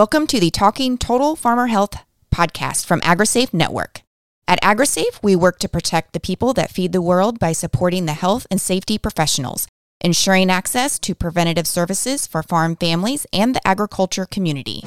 Welcome to the Talking Total Farmer Health podcast from AgriSafe Network. At AgriSafe, we work to protect the people that feed the world by supporting the health and safety professionals, ensuring access to preventative services for farm families and the agriculture community.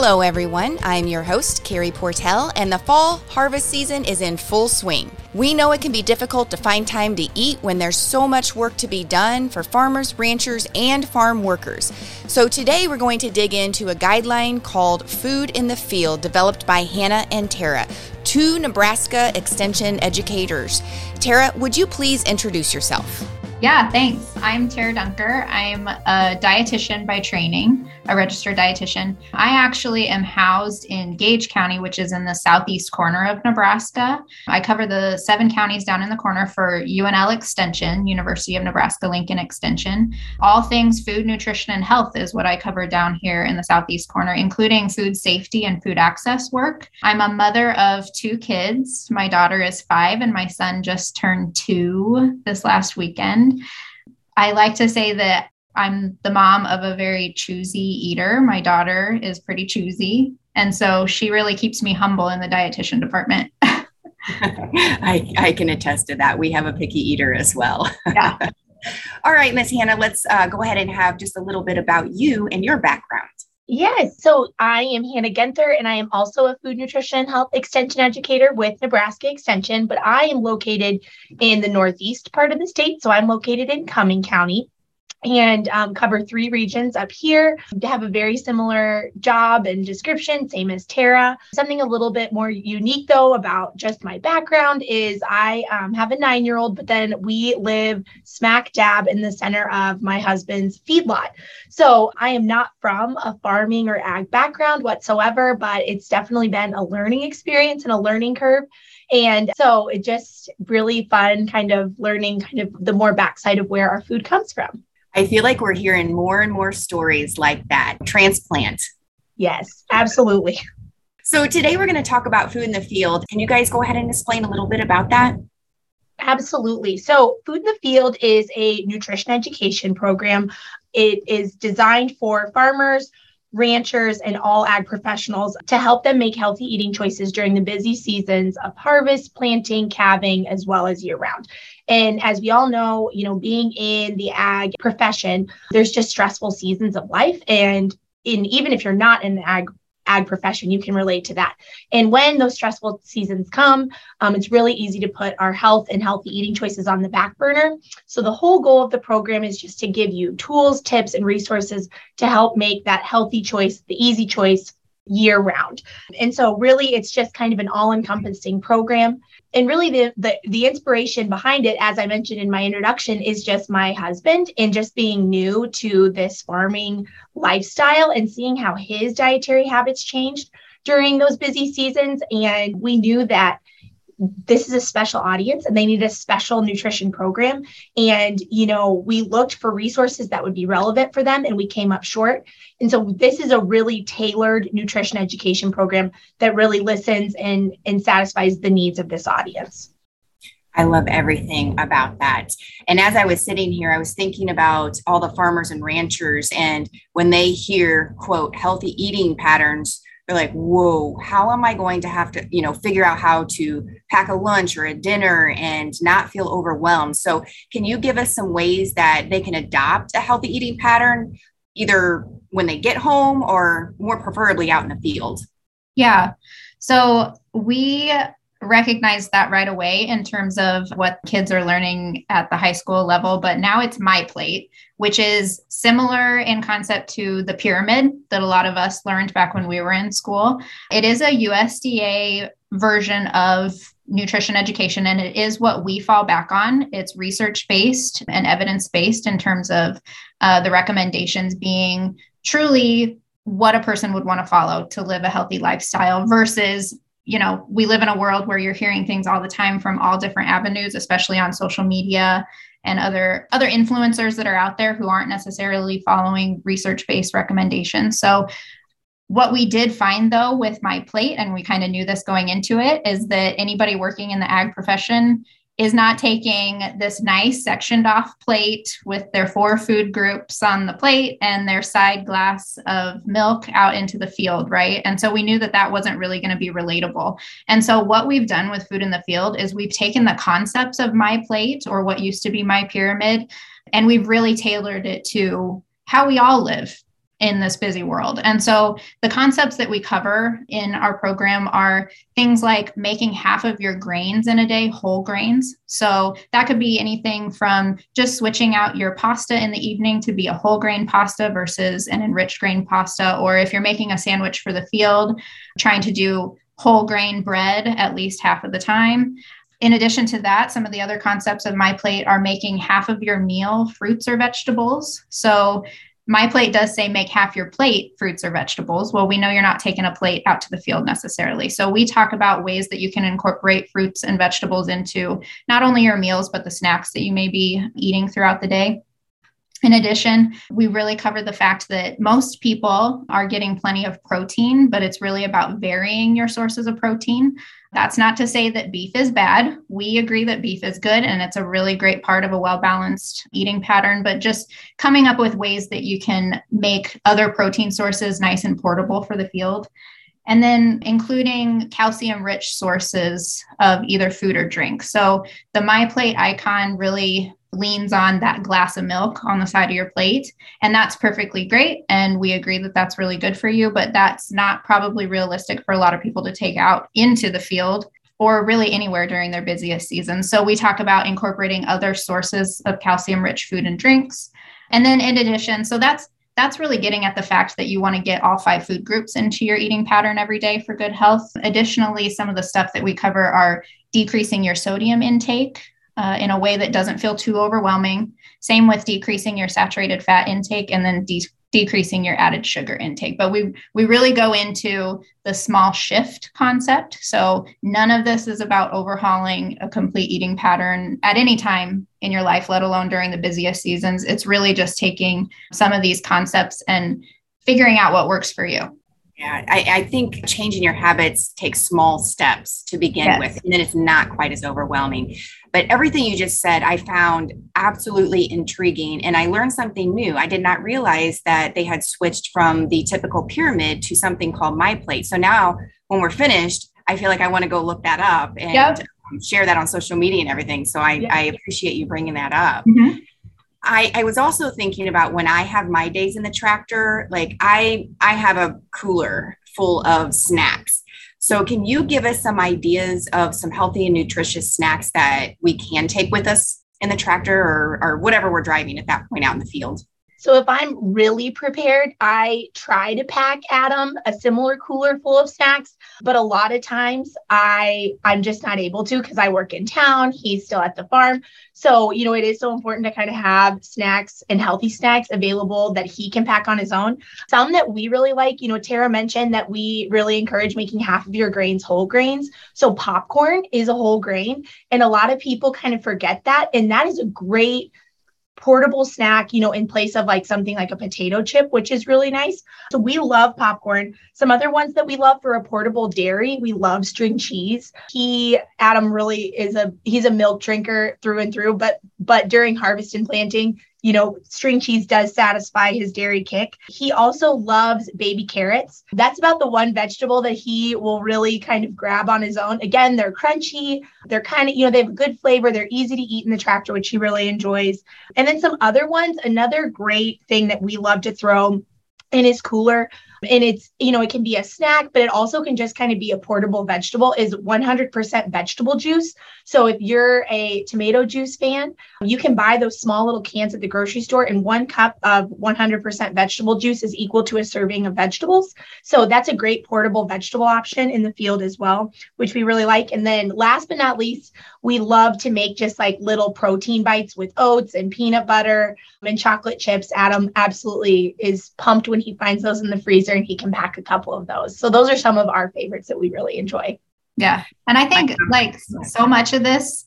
Hello, everyone. I'm your host, Carrie Portell, and the fall harvest season is in full swing. We know it can be difficult to find time to eat when there's so much work to be done for farmers, ranchers, and farm workers. So, today we're going to dig into a guideline called Food in the Field, developed by Hannah and Tara, two Nebraska Extension educators. Tara, would you please introduce yourself? Yeah, thanks. I'm Tara Dunker. I'm a dietitian by training, a registered dietitian. I actually am housed in Gage County, which is in the southeast corner of Nebraska. I cover the seven counties down in the corner for UNL Extension, University of Nebraska Lincoln Extension. All things food, nutrition, and health is what I cover down here in the southeast corner, including food safety and food access work. I'm a mother of two kids. My daughter is five, and my son just turned two this last weekend. I like to say that I'm the mom of a very choosy eater. My daughter is pretty choosy. And so she really keeps me humble in the dietitian department. I, I can attest to that. We have a picky eater as well. Yeah. All right, Miss Hannah, let's uh, go ahead and have just a little bit about you and your background. Yes. So I am Hannah Guenther, and I am also a food nutrition health extension educator with Nebraska Extension, but I am located in the northeast part of the state. So I'm located in Cuming County and um, cover three regions up here. To have a very similar job and description, same as Tara. Something a little bit more unique, though, about just my background is I um, have a nine year old, but then we live smack dab in the center of my husband's feedlot. So I am not from a farming or ag background whatsoever, but it's definitely been a learning experience and a learning curve. And so it just really fun kind of learning kind of the more backside of where our food comes from. I feel like we're hearing more and more stories like that. Transplant. Yes, absolutely. So today we're going to talk about food in the field. Can you guys go ahead and explain a little bit about that? Absolutely. So, Food in the Field is a nutrition education program. It is designed for farmers, ranchers, and all ag professionals to help them make healthy eating choices during the busy seasons of harvest, planting, calving, as well as year round. And as we all know, you know, being in the ag profession, there's just stressful seasons of life. And in even if you're not in the ag ag profession, you can relate to that. And when those stressful seasons come, um, it's really easy to put our health and healthy eating choices on the back burner. So the whole goal of the program is just to give you tools, tips, and resources to help make that healthy choice the easy choice year round. And so really it's just kind of an all-encompassing program. And really the, the the inspiration behind it, as I mentioned in my introduction, is just my husband and just being new to this farming lifestyle and seeing how his dietary habits changed during those busy seasons. And we knew that this is a special audience and they need a special nutrition program. And you know we looked for resources that would be relevant for them and we came up short. And so this is a really tailored nutrition education program that really listens and and satisfies the needs of this audience. I love everything about that. And as I was sitting here, I was thinking about all the farmers and ranchers, and when they hear, quote, healthy eating patterns, they're like, whoa, how am I going to have to, you know, figure out how to pack a lunch or a dinner and not feel overwhelmed? So, can you give us some ways that they can adopt a healthy eating pattern, either when they get home or more preferably out in the field? Yeah. So, we recognize that right away in terms of what kids are learning at the high school level. But now it's my plate, which is similar in concept to the pyramid that a lot of us learned back when we were in school. It is a USDA version of nutrition education, and it is what we fall back on. It's research based and evidence based in terms of uh, the recommendations being truly what a person would want to follow to live a healthy lifestyle versus you know we live in a world where you're hearing things all the time from all different avenues especially on social media and other other influencers that are out there who aren't necessarily following research based recommendations. So What we did find though with my plate, and we kind of knew this going into it, is that anybody working in the ag profession is not taking this nice sectioned off plate with their four food groups on the plate and their side glass of milk out into the field, right? And so we knew that that wasn't really going to be relatable. And so what we've done with food in the field is we've taken the concepts of my plate or what used to be my pyramid and we've really tailored it to how we all live in this busy world. And so the concepts that we cover in our program are things like making half of your grains in a day whole grains. So that could be anything from just switching out your pasta in the evening to be a whole grain pasta versus an enriched grain pasta. Or if you're making a sandwich for the field, trying to do whole grain bread at least half of the time. In addition to that, some of the other concepts of my plate are making half of your meal fruits or vegetables. So my plate does say make half your plate fruits or vegetables. Well, we know you're not taking a plate out to the field necessarily. So we talk about ways that you can incorporate fruits and vegetables into not only your meals, but the snacks that you may be eating throughout the day. In addition, we really covered the fact that most people are getting plenty of protein, but it's really about varying your sources of protein. That's not to say that beef is bad. We agree that beef is good and it's a really great part of a well balanced eating pattern, but just coming up with ways that you can make other protein sources nice and portable for the field. And then including calcium rich sources of either food or drink. So the My Plate icon really leans on that glass of milk on the side of your plate. And that's perfectly great. And we agree that that's really good for you, but that's not probably realistic for a lot of people to take out into the field or really anywhere during their busiest season. So we talk about incorporating other sources of calcium rich food and drinks. And then in addition, so that's that's really getting at the fact that you want to get all five food groups into your eating pattern every day for good health. Additionally, some of the stuff that we cover are decreasing your sodium intake uh, in a way that doesn't feel too overwhelming. Same with decreasing your saturated fat intake and then de- decreasing your added sugar intake. But we we really go into the small shift concept. So none of this is about overhauling a complete eating pattern at any time in your life, let alone during the busiest seasons. It's really just taking some of these concepts and figuring out what works for you. Yeah, I, I, think changing your habits takes small steps to begin yes. with, and then it's not quite as overwhelming. But everything you just said, I found absolutely intriguing, and I learned something new. I did not realize that they had switched from the typical pyramid to something called My Plate. So now, when we're finished, I feel like I want to go look that up and yep. share that on social media and everything. So I, yep. I appreciate you bringing that up. Mm-hmm. I, I was also thinking about when I have my days in the tractor, like I I have a cooler full of snacks. So can you give us some ideas of some healthy and nutritious snacks that we can take with us in the tractor or, or whatever we're driving at that point out in the field? So if I'm really prepared, I try to pack Adam a similar cooler full of snacks, but a lot of times I I'm just not able to because I work in town, he's still at the farm. So, you know, it is so important to kind of have snacks and healthy snacks available that he can pack on his own. Some that we really like, you know, Tara mentioned that we really encourage making half of your grains whole grains. So popcorn is a whole grain and a lot of people kind of forget that and that is a great portable snack, you know, in place of like something like a potato chip, which is really nice. So we love popcorn. Some other ones that we love for a portable dairy, we love string cheese. He Adam really is a he's a milk drinker through and through, but but during harvest and planting, you know, string cheese does satisfy his dairy kick. He also loves baby carrots. That's about the one vegetable that he will really kind of grab on his own. Again, they're crunchy. They're kind of, you know, they have a good flavor. They're easy to eat in the tractor, which he really enjoys. And then some other ones, another great thing that we love to throw in his cooler and it's you know it can be a snack but it also can just kind of be a portable vegetable is 100% vegetable juice. So if you're a tomato juice fan you can buy those small little cans at the grocery store and one cup of 100% vegetable juice is equal to a serving of vegetables. So that's a great portable vegetable option in the field as well which we really like. And then last but not least we love to make just like little protein bites with oats and peanut butter and chocolate chips. Adam absolutely is pumped when he finds those in the freezer freezer and he can pack a couple of those. So those are some of our favorites that we really enjoy. Yeah. And I think like so much of this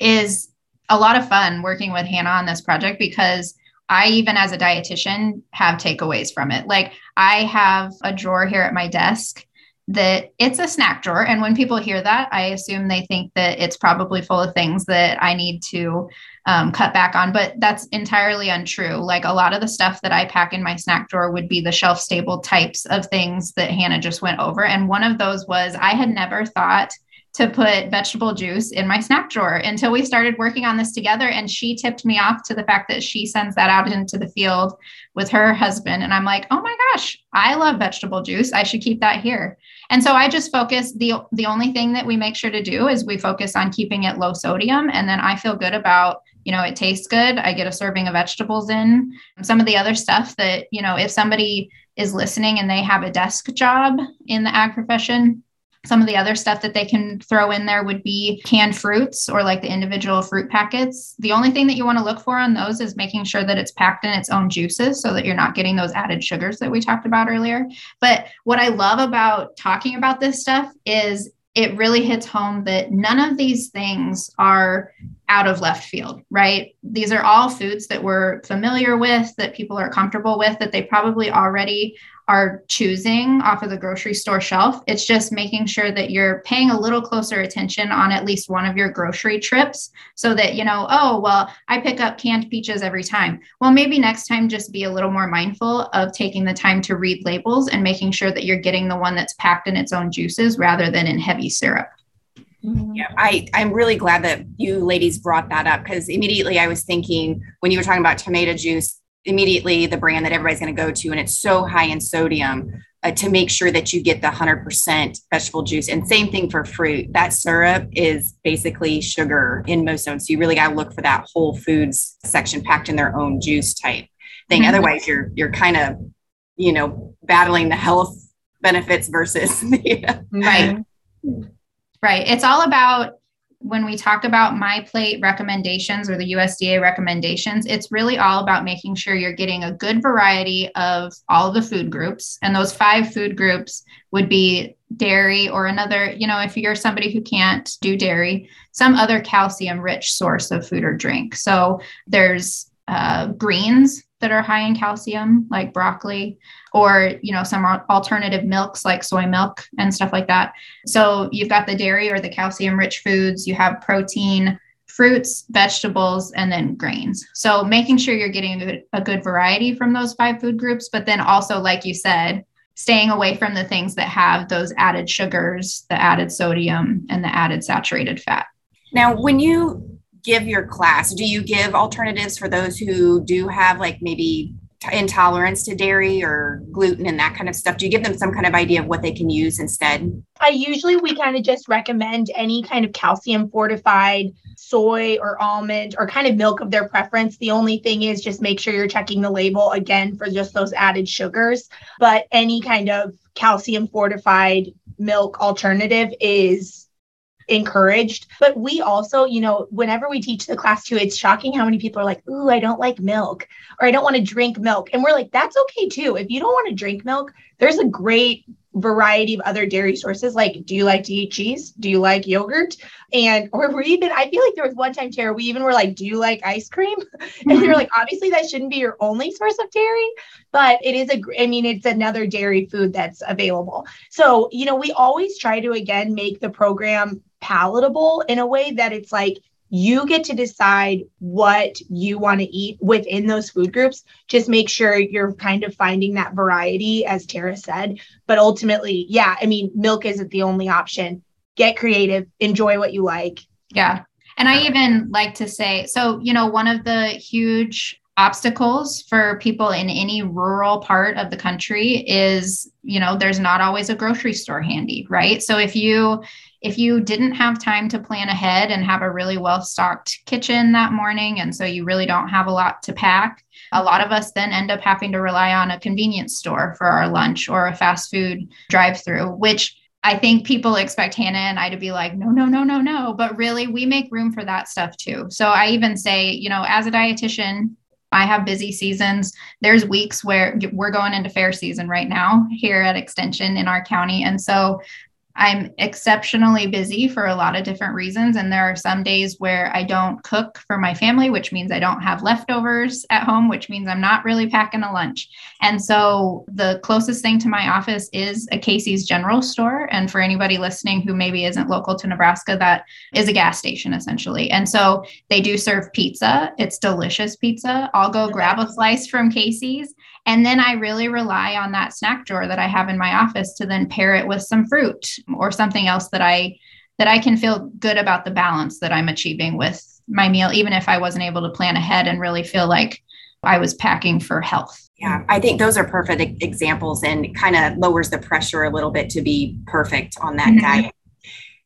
is a lot of fun working with Hannah on this project because I even as a dietitian have takeaways from it. Like I have a drawer here at my desk that it's a snack drawer. And when people hear that, I assume they think that it's probably full of things that I need to um, cut back on. But that's entirely untrue. Like a lot of the stuff that I pack in my snack drawer would be the shelf stable types of things that Hannah just went over. And one of those was I had never thought to put vegetable juice in my snack drawer until we started working on this together. And she tipped me off to the fact that she sends that out into the field with her husband. And I'm like, oh my gosh, I love vegetable juice. I should keep that here. And so I just focus the the only thing that we make sure to do is we focus on keeping it low sodium. And then I feel good about, you know, it tastes good. I get a serving of vegetables in. Some of the other stuff that, you know, if somebody is listening and they have a desk job in the ag profession, some of the other stuff that they can throw in there would be canned fruits or like the individual fruit packets. The only thing that you want to look for on those is making sure that it's packed in its own juices so that you're not getting those added sugars that we talked about earlier. But what I love about talking about this stuff is it really hits home that none of these things are out of left field, right? These are all foods that we're familiar with, that people are comfortable with, that they probably already are choosing off of the grocery store shelf. It's just making sure that you're paying a little closer attention on at least one of your grocery trips so that, you know, oh, well, I pick up canned peaches every time. Well, maybe next time just be a little more mindful of taking the time to read labels and making sure that you're getting the one that's packed in its own juices rather than in heavy syrup. Yeah, I, I'm really glad that you ladies brought that up because immediately I was thinking when you were talking about tomato juice, immediately the brand that everybody's going to go to, and it's so high in sodium uh, to make sure that you get the 100% vegetable juice. And same thing for fruit. That syrup is basically sugar in most zones. So you really got to look for that whole foods section packed in their own juice type thing. Mm-hmm. Otherwise, you're you're kind of you know battling the health benefits versus the right. Right. It's all about when we talk about my plate recommendations or the USDA recommendations, it's really all about making sure you're getting a good variety of all the food groups. And those five food groups would be dairy or another, you know, if you're somebody who can't do dairy, some other calcium rich source of food or drink. So there's uh, greens that are high in calcium, like broccoli, or you know some alternative milks like soy milk and stuff like that. So you've got the dairy or the calcium-rich foods. You have protein, fruits, vegetables, and then grains. So making sure you're getting a good, a good variety from those five food groups, but then also, like you said, staying away from the things that have those added sugars, the added sodium, and the added saturated fat. Now, when you give your class? Do you give alternatives for those who do have like maybe intolerance to dairy or gluten and that kind of stuff? Do you give them some kind of idea of what they can use instead? I usually we kind of just recommend any kind of calcium fortified soy or almond or kind of milk of their preference. The only thing is just make sure you're checking the label again for just those added sugars. But any kind of calcium fortified milk alternative is encouraged. But we also, you know, whenever we teach the class too, it's shocking how many people are like, Ooh, I don't like milk or I don't want to drink milk. And we're like, that's okay too. If you don't want to drink milk, there's a great variety of other dairy sources. Like, do you like to eat cheese? Do you like yogurt? And or we even, I feel like there was one time, Tara, we even were like, do you like ice cream? And we were like, obviously that shouldn't be your only source of dairy, but it is a, I mean, it's another dairy food that's available. So, you know, we always try to again make the program palatable in a way that it's like you get to decide what you want to eat within those food groups. Just make sure you're kind of finding that variety, as Tara said. But ultimately, yeah, I mean, milk isn't the only option. Get creative, enjoy what you like. Yeah. And I even like to say so, you know, one of the huge obstacles for people in any rural part of the country is you know there's not always a grocery store handy right so if you if you didn't have time to plan ahead and have a really well stocked kitchen that morning and so you really don't have a lot to pack a lot of us then end up having to rely on a convenience store for our lunch or a fast food drive through which I think people expect Hannah and I to be like, no, no, no, no, no. But really, we make room for that stuff too. So I even say, you know, as a dietitian, I have busy seasons. There's weeks where we're going into fair season right now here at Extension in our county. And so I'm exceptionally busy for a lot of different reasons. And there are some days where I don't cook for my family, which means I don't have leftovers at home, which means I'm not really packing a lunch. And so the closest thing to my office is a Casey's General Store. And for anybody listening who maybe isn't local to Nebraska, that is a gas station essentially. And so they do serve pizza. It's delicious pizza. I'll go grab a slice from Casey's and then I really rely on that snack drawer that I have in my office to then pair it with some fruit or something else that I that I can feel good about the balance that I'm achieving with my meal, even if I wasn't able to plan ahead and really feel like I was packing for health. Yeah, I think those are perfect examples and kind of lowers the pressure a little bit to be perfect on that mm-hmm. diet.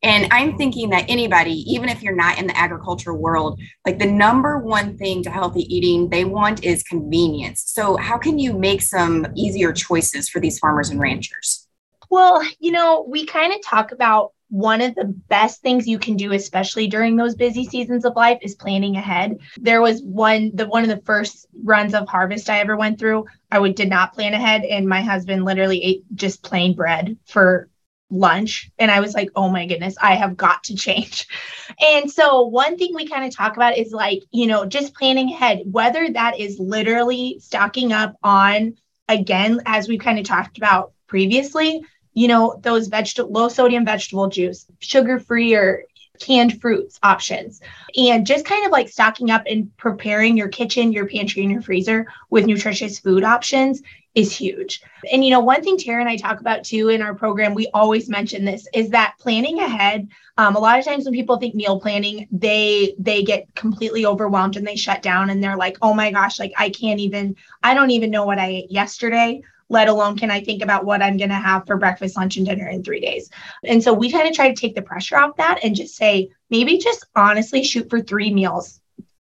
And I'm thinking that anybody, even if you're not in the agriculture world, like the number one thing to healthy eating they want is convenience. So, how can you make some easier choices for these farmers and ranchers? Well, you know, we kind of talk about one of the best things you can do especially during those busy seasons of life is planning ahead there was one the one of the first runs of harvest i ever went through i would did not plan ahead and my husband literally ate just plain bread for lunch and I was like, oh my goodness, I have got to change. And so, one thing we kind of talk about is like, you know, just planning ahead, whether that is literally stocking up on, again, as we've kind of talked about previously, you know, those vegetable, low sodium vegetable juice, sugar free or canned fruits options and just kind of like stocking up and preparing your kitchen, your pantry, and your freezer with nutritious food options is huge. And you know, one thing Tara and I talk about too in our program, we always mention this is that planning ahead. Um, a lot of times when people think meal planning, they they get completely overwhelmed and they shut down and they're like, oh my gosh, like I can't even, I don't even know what I ate yesterday. Let alone can I think about what I'm going to have for breakfast, lunch, and dinner in three days. And so we kind of try to take the pressure off that and just say, maybe just honestly shoot for three meals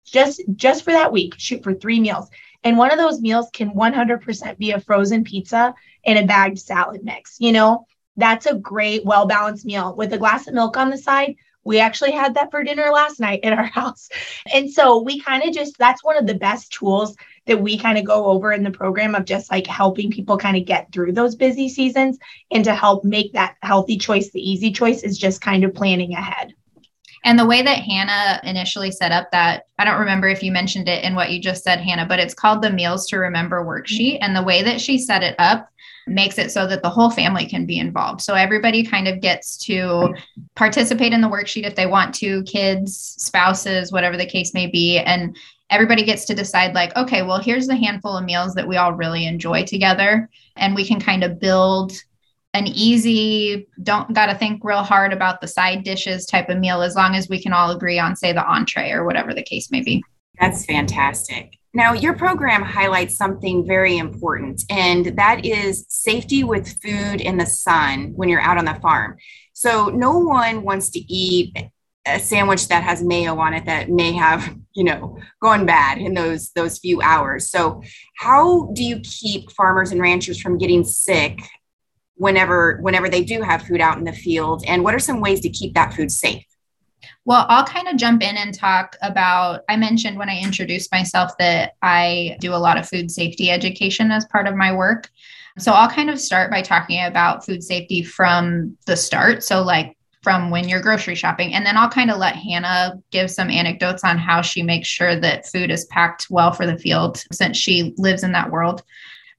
just just for that week shoot for three meals and one of those meals can 100% be a frozen pizza and a bagged salad mix. You know, that's a great, well balanced meal with a glass of milk on the side. We actually had that for dinner last night at our house. And so we kind of just, that's one of the best tools that we kind of go over in the program of just like helping people kind of get through those busy seasons and to help make that healthy choice the easy choice is just kind of planning ahead. And the way that Hannah initially set up that, I don't remember if you mentioned it in what you just said, Hannah, but it's called the Meals to Remember worksheet. And the way that she set it up makes it so that the whole family can be involved. So everybody kind of gets to participate in the worksheet if they want to, kids, spouses, whatever the case may be. And everybody gets to decide, like, okay, well, here's the handful of meals that we all really enjoy together. And we can kind of build an easy, don't got to think real hard about the side dishes type of meal as long as we can all agree on, say, the entree or whatever the case may be. That's fantastic. Now, your program highlights something very important, and that is safety with food in the sun when you're out on the farm. So, no one wants to eat a sandwich that has mayo on it that may have you know gone bad in those those few hours so how do you keep farmers and ranchers from getting sick whenever whenever they do have food out in the field and what are some ways to keep that food safe well, I'll kind of jump in and talk about. I mentioned when I introduced myself that I do a lot of food safety education as part of my work. So I'll kind of start by talking about food safety from the start. So, like from when you're grocery shopping. And then I'll kind of let Hannah give some anecdotes on how she makes sure that food is packed well for the field since she lives in that world.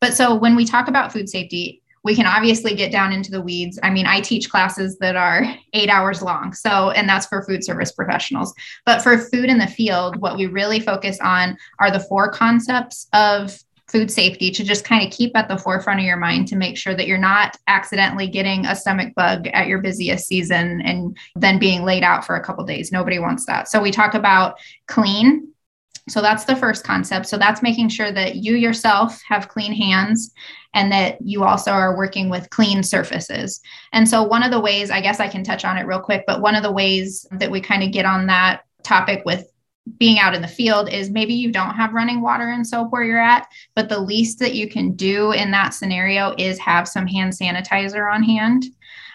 But so when we talk about food safety, we can obviously get down into the weeds. I mean, I teach classes that are eight hours long. So, and that's for food service professionals. But for food in the field, what we really focus on are the four concepts of food safety to just kind of keep at the forefront of your mind to make sure that you're not accidentally getting a stomach bug at your busiest season and then being laid out for a couple days. Nobody wants that. So we talk about clean, so that's the first concept. So that's making sure that you yourself have clean hands and that you also are working with clean surfaces. And so one of the ways, I guess I can touch on it real quick, but one of the ways that we kind of get on that topic with being out in the field is maybe you don't have running water and soap where you're at, but the least that you can do in that scenario is have some hand sanitizer on hand.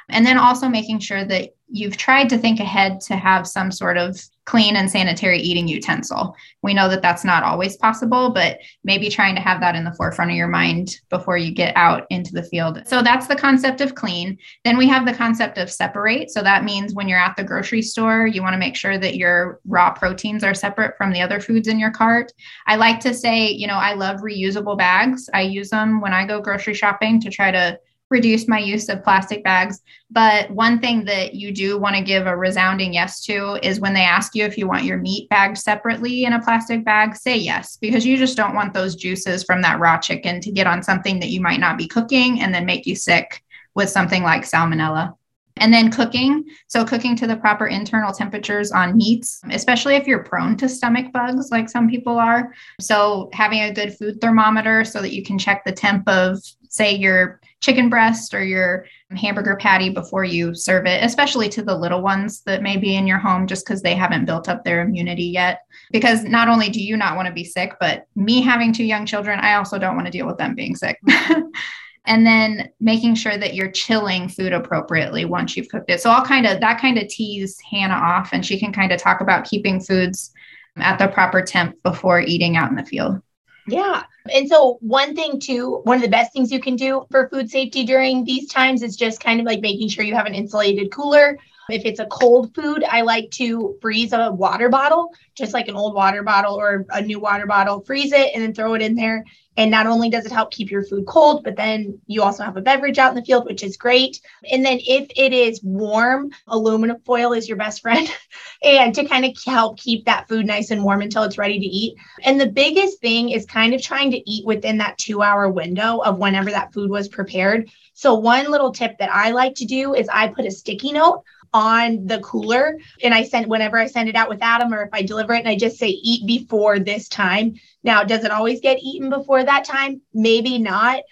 And then also making sure that you've tried to think ahead to have some sort of clean and sanitary eating utensil. We know that that's not always possible, but maybe trying to have that in the forefront of your mind before you get out into the field. So that's the concept of clean. Then we have the concept of separate. So that means when you're at the grocery store, you want to make sure that your raw proteins are separate from the other foods in your cart. I like to say, you know, I love reusable bags. I use them when I go grocery shopping to try to reduce my use of plastic bags. But one thing that you do want to give a resounding yes to is when they ask you if you want your meat bagged separately in a plastic bag, say yes, because you just don't want those juices from that raw chicken to get on something that you might not be cooking and then make you sick with something like salmonella. And then cooking. So, cooking to the proper internal temperatures on meats, especially if you're prone to stomach bugs, like some people are. So, having a good food thermometer so that you can check the temp of, say, your chicken breast or your hamburger patty before you serve it, especially to the little ones that may be in your home just because they haven't built up their immunity yet. Because not only do you not want to be sick, but me having two young children, I also don't want to deal with them being sick. and then making sure that you're chilling food appropriately once you've cooked it. So I'll kind of that kind of tease Hannah off and she can kind of talk about keeping foods at the proper temp before eating out in the field. Yeah. And so, one thing, too, one of the best things you can do for food safety during these times is just kind of like making sure you have an insulated cooler. If it's a cold food, I like to freeze a water bottle, just like an old water bottle or a new water bottle, freeze it and then throw it in there. And not only does it help keep your food cold, but then you also have a beverage out in the field, which is great. And then if it is warm, aluminum foil is your best friend. and to kind of help keep that food nice and warm until it's ready to eat. And the biggest thing is kind of trying to eat within that two hour window of whenever that food was prepared. So, one little tip that I like to do is I put a sticky note on the cooler and I send whenever I send it out with Adam or if I deliver it and I just say eat before this time. Now, does it always get eaten before that time? Maybe not,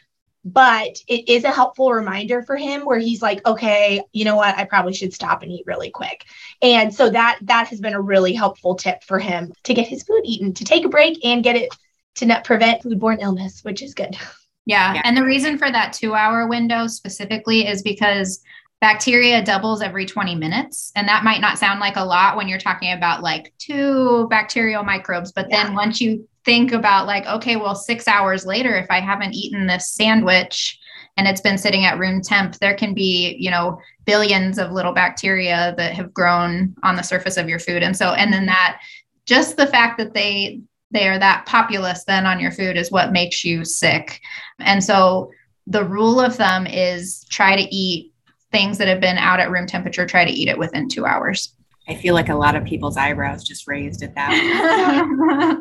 but it is a helpful reminder for him where he's like, okay, you know what? I probably should stop and eat really quick. And so that that has been a really helpful tip for him to get his food eaten, to take a break and get it to not prevent foodborne illness, which is good. Yeah. yeah. And the reason for that two hour window specifically is because bacteria doubles every 20 minutes. And that might not sound like a lot when you're talking about like two bacterial microbes. But then once you think about like, okay, well, six hours later, if I haven't eaten this sandwich and it's been sitting at room temp, there can be, you know, billions of little bacteria that have grown on the surface of your food. And so, and then mm-hmm. that just the fact that they they are that populous then on your food is what makes you sick. And so the rule of thumb is try to eat things that have been out at room temperature, try to eat it within two hours. I feel like a lot of people's eyebrows just raised at that.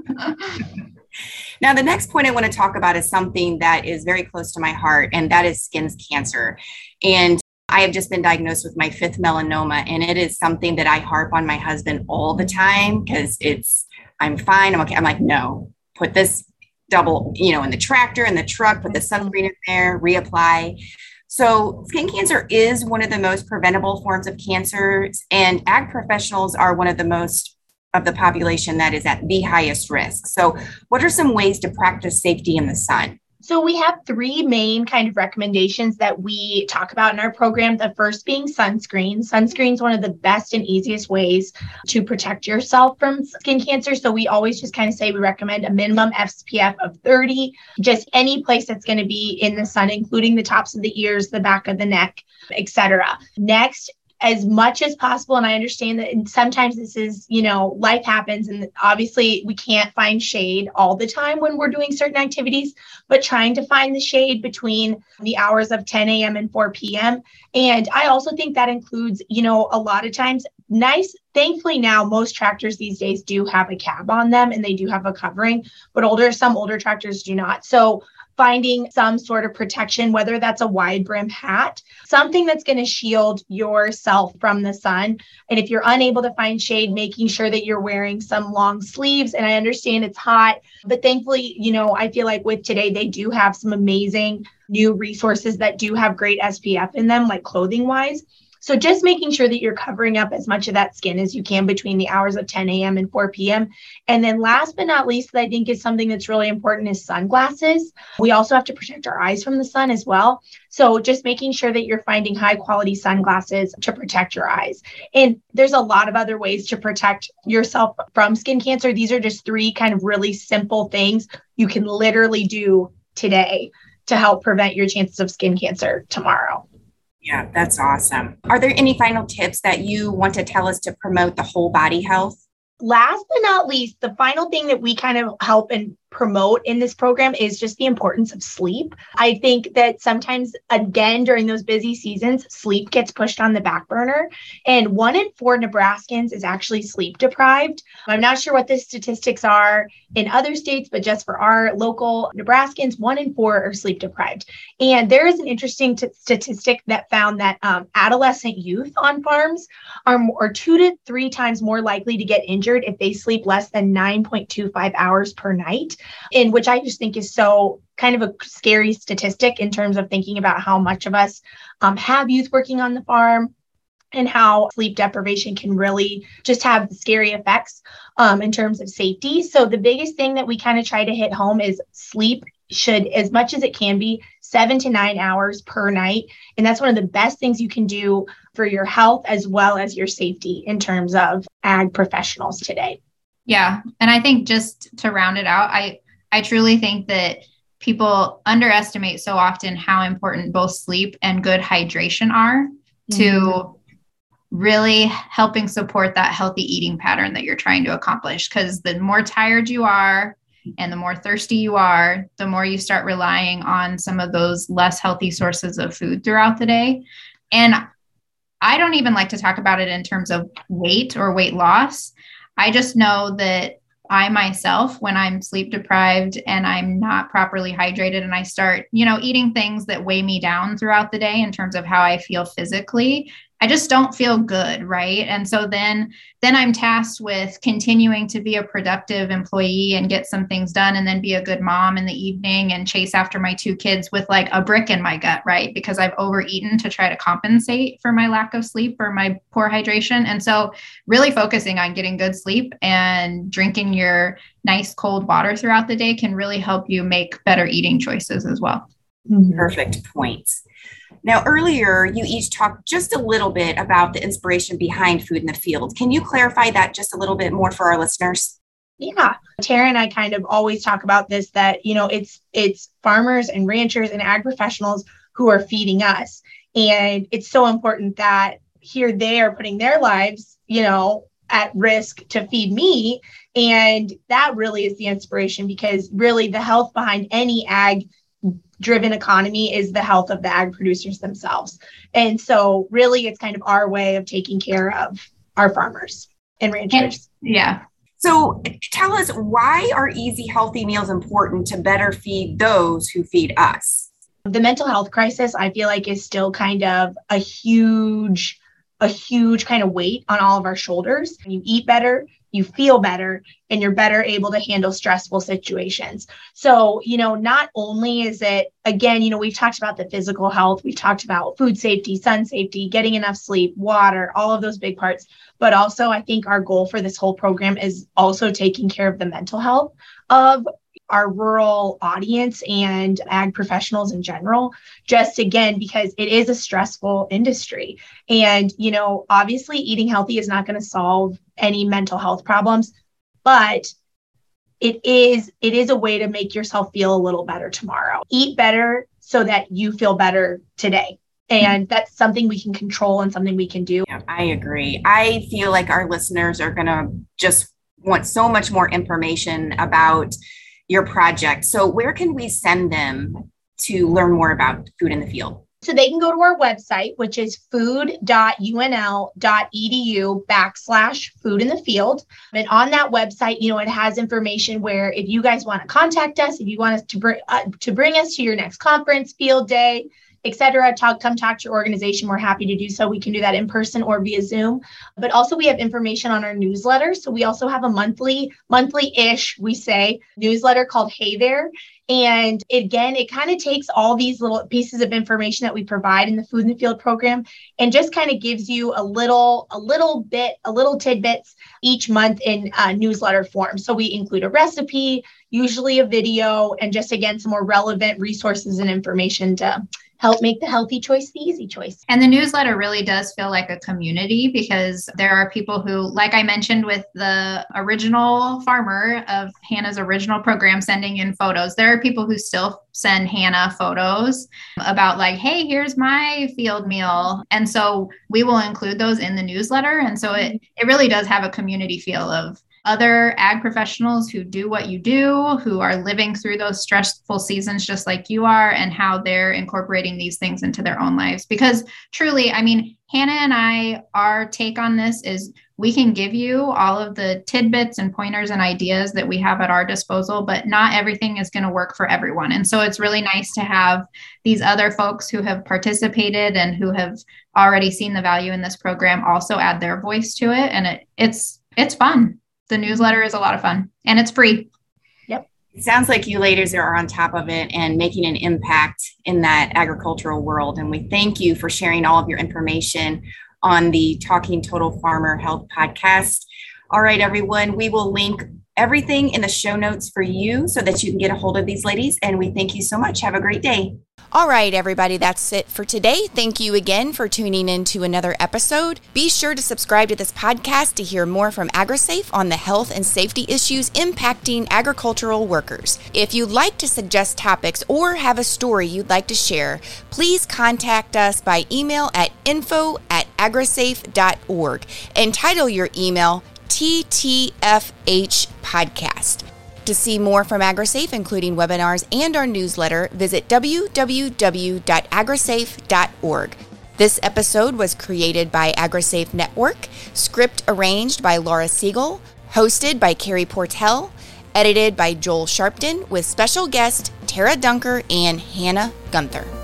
now, the next point I want to talk about is something that is very close to my heart, and that is skin cancer. And I have just been diagnosed with my fifth melanoma, and it is something that I harp on my husband all the time because it's, I'm fine. I'm okay. I'm like, no, put this double, you know, in the tractor, in the truck, put the mm-hmm. sunscreen in there, reapply. So, skin cancer is one of the most preventable forms of cancers, and ag professionals are one of the most of the population that is at the highest risk. So, what are some ways to practice safety in the sun? So we have three main kind of recommendations that we talk about in our program. The first being sunscreen. Sunscreen is one of the best and easiest ways to protect yourself from skin cancer. So we always just kind of say we recommend a minimum SPF of 30, just any place that's going to be in the sun, including the tops of the ears, the back of the neck, etc. Next, as much as possible. And i understand that sometimes this is you know life happens and obviously we can't find shade all the time when we're doing certain activities but trying to find the shade between the hours of 10 a.m and 4 p.m and i also think that includes you know a lot of times nice thankfully now most tractors these days do have a cab on them and they do have a covering but older some older tractors do not. So finding some sort of protection, whether that's a wide brim hat, something that's going to shield yourself from the sun. And if you're unable to find shade, making sure that you're wearing some long sleeves. And I understand it's hot, but thankfully, you know, I feel like with today, they do have some amazing new resources that do have great SPF in them, like clothing wise. So just making sure that you're covering up as much of that skin as you can between the hours of 10 a.m. and 4 p.m. And then last but not least, I think is something that's really important is sunglasses. We also have to protect our eyes from the sun as well. So just making sure that you're finding high quality sunglasses to protect your eyes. And there's a lot of other ways to protect yourself from skin cancer. These are just three kind of really simple things you can literally do today to help prevent your chances of skin cancer tomorrow. Yeah, that's awesome. Are there any final tips that you want to tell us to promote the whole body health? Last but not least, the final thing that we kind of help and promote in this program is just the importance of sleep. I think that sometimes, again, during those busy seasons, sleep gets pushed on the back burner. And one in four Nebraskans is actually sleep deprived. I'm not sure what the statistics are in other states, but just for our local Nebraskans, one in four are sleep deprived. And there is an interesting t- statistic that found that um, adolescent youth on farms are, are two to three times more likely to get injured if they sleep less than 9.25 hours per night in which I just think is so kind of a scary statistic in terms of thinking about how much of us um, have youth working on the farm and how sleep deprivation can really just have scary effects um, in terms of safety. So, the biggest thing that we kind of try to hit home is sleep should, as much as it can be, seven to nine hours per night. And that's one of the best things you can do for your health as well as your safety in terms of ag professionals today. Yeah. And I think just to round it out, I I truly think that people underestimate so often how important both sleep and good hydration are mm-hmm. to really helping support that healthy eating pattern that you're trying to accomplish because the more tired you are and the more thirsty you are, the more you start relying on some of those less healthy sources of food throughout the day. And I don't even like to talk about it in terms of weight or weight loss. I just know that I myself, when I'm sleep deprived and I'm not properly hydrated, and I start, you know, eating things that weigh me down throughout the day in terms of how I feel physically, I just don't feel good, right? And so then then I'm tasked with continuing to be a productive employee and get some things done and then be a good mom in the evening and chase after my two kids with like a brick in my gut, right? Because I've overeaten to try to compensate for my lack of sleep or my poor hydration. And so really focusing on getting good sleep and drinking your nice cold water throughout the day can really help you make better eating choices as well. Mm-hmm. Perfect points. Now, earlier you each talked just a little bit about the inspiration behind food in the field. Can you clarify that just a little bit more for our listeners? Yeah. Tara and I kind of always talk about this that, you know, it's it's farmers and ranchers and ag professionals who are feeding us. And it's so important that here they are putting their lives, you know, at risk to feed me. And that really is the inspiration because really the health behind any ag driven economy is the health of the ag producers themselves. And so, really, it's kind of our way of taking care of our farmers and ranchers. Yeah. So, tell us why are easy, healthy meals important to better feed those who feed us? The mental health crisis, I feel like, is still kind of a huge a huge kind of weight on all of our shoulders. You eat better, you feel better and you're better able to handle stressful situations. So, you know, not only is it, again, you know, we've talked about the physical health, we've talked about food safety, sun safety, getting enough sleep, water, all of those big parts. But also, I think our goal for this whole program is also taking care of the mental health of our rural audience and ag professionals in general just again because it is a stressful industry. And you know obviously eating healthy is not going to solve any mental health problems but it is it is a way to make yourself feel a little better tomorrow. Eat better so that you feel better today. And that's something we can control and something we can do. Yeah, i agree. I feel like our listeners are going to just want so much more information about your project. So, where can we send them to learn more about food in the field? So they can go to our website, which is food.unl.edu backslash food in the field. And on that website, you know, it has information where if you guys want to contact us, if you want us to bring uh, to bring us to your next conference, field day, etc. Talk, come talk to your organization. We're happy to do so. We can do that in person or via Zoom. But also we have information on our newsletter. So we also have a monthly, monthly-ish, we say, newsletter called Hey There. And again, it kind of takes all these little pieces of information that we provide in the Food in the Field program and just kind of gives you a little, a little bit, a little tidbits each month in uh, newsletter form. So we include a recipe, usually a video, and just again, some more relevant resources and information to help make the healthy choice the easy choice. And the newsletter really does feel like a community because there are people who, like I mentioned with the original farmer of Hannah's original program sending in photos, there are people who still send Hannah photos about, like, hey, here's my field meal. And so we will include those in the newsletter. And so it, mm-hmm. it really does have a community feel of other ag professionals who do what you do, who are living through those stressful seasons just like you are, and how they're incorporating these things into their own lives. Because truly, I mean, Hannah and I, our take on this is we can give you all of the tidbits and pointers and ideas that we have at our disposal, but not everything is going to work for everyone. And so it's really nice to have these other folks who have participated and who have already seen the value in this program also add their voice to it. And it, it's it's fun the newsletter is a lot of fun and it's free. Yep. It sounds like you ladies are on top of it and making an impact in that agricultural world. And we thank you for sharing all of your information on the Talking Total Farmer Health podcast. All right, everyone, we will link everything in the show notes for you so that you can get a hold of these ladies. And we thank you so much. Have a great day. All right, everybody, that's it for today. Thank you again for tuning in to another episode. Be sure to subscribe to this podcast to hear more from AgriSafe on the health and safety issues impacting agricultural workers. If you'd like to suggest topics or have a story you'd like to share, please contact us by email at info at agrisafe.org and title your email TTFH Podcast. To see more from AgriSafe, including webinars and our newsletter, visit www.agrisafe.org. This episode was created by AgriSafe Network, script arranged by Laura Siegel, hosted by Carrie Portell, edited by Joel Sharpton, with special guest Tara Dunker and Hannah Guenther.